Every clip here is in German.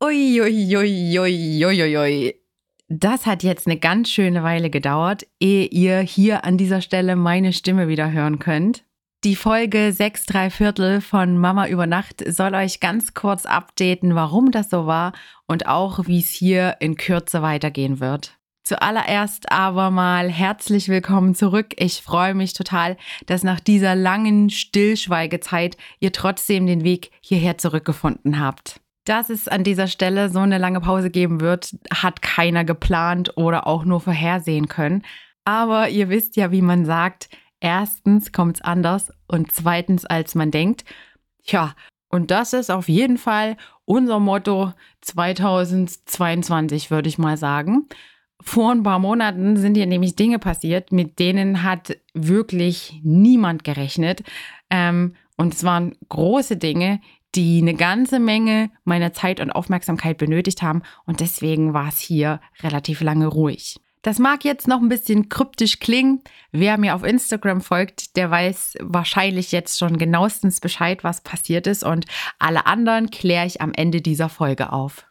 Uiuiuiuiuiui. Das hat jetzt eine ganz schöne Weile gedauert, ehe ihr hier an dieser Stelle meine Stimme wieder hören könnt. Die Folge 6 3 Viertel von Mama über Nacht soll euch ganz kurz updaten, warum das so war und auch, wie es hier in Kürze weitergehen wird. Zuallererst aber mal herzlich willkommen zurück. Ich freue mich total, dass nach dieser langen Stillschweigezeit ihr trotzdem den Weg hierher zurückgefunden habt. Dass es an dieser Stelle so eine lange Pause geben wird, hat keiner geplant oder auch nur vorhersehen können. Aber ihr wisst ja, wie man sagt, erstens kommt es anders und zweitens, als man denkt. Tja, und das ist auf jeden Fall unser Motto 2022, würde ich mal sagen. Vor ein paar Monaten sind hier nämlich Dinge passiert, mit denen hat wirklich niemand gerechnet. Ähm, und es waren große Dinge, die eine ganze Menge meiner Zeit und Aufmerksamkeit benötigt haben und deswegen war es hier relativ lange ruhig. Das mag jetzt noch ein bisschen kryptisch klingen. Wer mir auf Instagram folgt, der weiß wahrscheinlich jetzt schon genauestens Bescheid, was passiert ist und alle anderen kläre ich am Ende dieser Folge auf.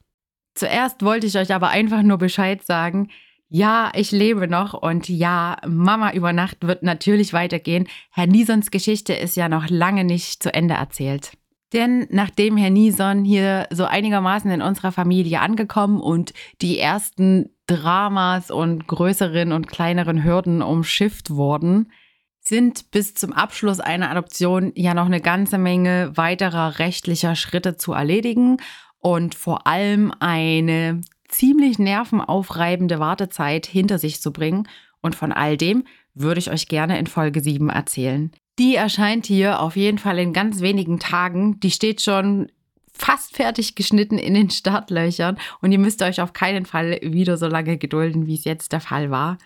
Zuerst wollte ich euch aber einfach nur Bescheid sagen, ja, ich lebe noch und ja, Mama über Nacht wird natürlich weitergehen. Herr Nisons Geschichte ist ja noch lange nicht zu Ende erzählt. Denn nachdem Herr Nison hier so einigermaßen in unserer Familie angekommen und die ersten Dramas und größeren und kleineren Hürden umschifft wurden, sind bis zum Abschluss einer Adoption ja noch eine ganze Menge weiterer rechtlicher Schritte zu erledigen und vor allem eine ziemlich nervenaufreibende Wartezeit hinter sich zu bringen. Und von all dem würde ich euch gerne in Folge 7 erzählen. Die erscheint hier auf jeden Fall in ganz wenigen Tagen. Die steht schon fast fertig geschnitten in den Startlöchern und ihr müsst euch auf keinen Fall wieder so lange gedulden, wie es jetzt der Fall war.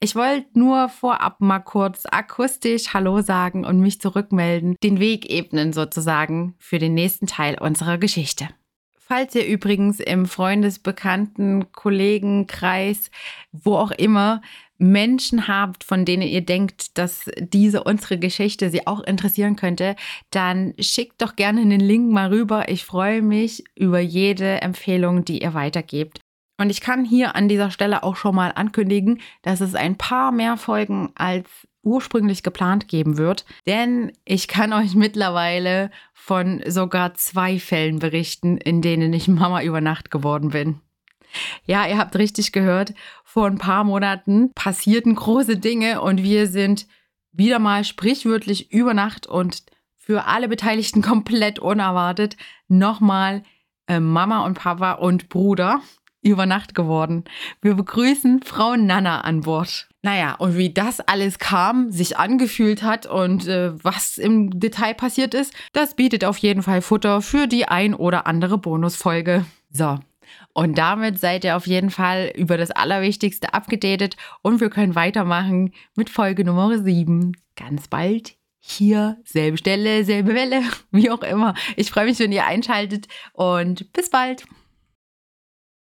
Ich wollte nur vorab mal kurz akustisch Hallo sagen und mich zurückmelden, den Weg ebnen sozusagen für den nächsten Teil unserer Geschichte. Falls ihr übrigens im Freundesbekannten, Kollegenkreis, wo auch immer, Menschen habt, von denen ihr denkt, dass diese unsere Geschichte sie auch interessieren könnte, dann schickt doch gerne den Link mal rüber. Ich freue mich über jede Empfehlung, die ihr weitergebt. Und ich kann hier an dieser Stelle auch schon mal ankündigen, dass es ein paar mehr Folgen als ursprünglich geplant geben wird, denn ich kann euch mittlerweile von sogar zwei Fällen berichten, in denen ich Mama über Nacht geworden bin. Ja, ihr habt richtig gehört, vor ein paar Monaten passierten große Dinge und wir sind wieder mal sprichwörtlich über Nacht und für alle Beteiligten komplett unerwartet nochmal äh, Mama und Papa und Bruder über Nacht geworden. Wir begrüßen Frau Nana an Bord. Naja, und wie das alles kam, sich angefühlt hat und äh, was im Detail passiert ist, das bietet auf jeden Fall Futter für die ein oder andere Bonusfolge. So, und damit seid ihr auf jeden Fall über das Allerwichtigste abgedatet und wir können weitermachen mit Folge Nummer 7. Ganz bald hier, selbe Stelle, selbe Welle, wie auch immer. Ich freue mich, wenn ihr einschaltet und bis bald.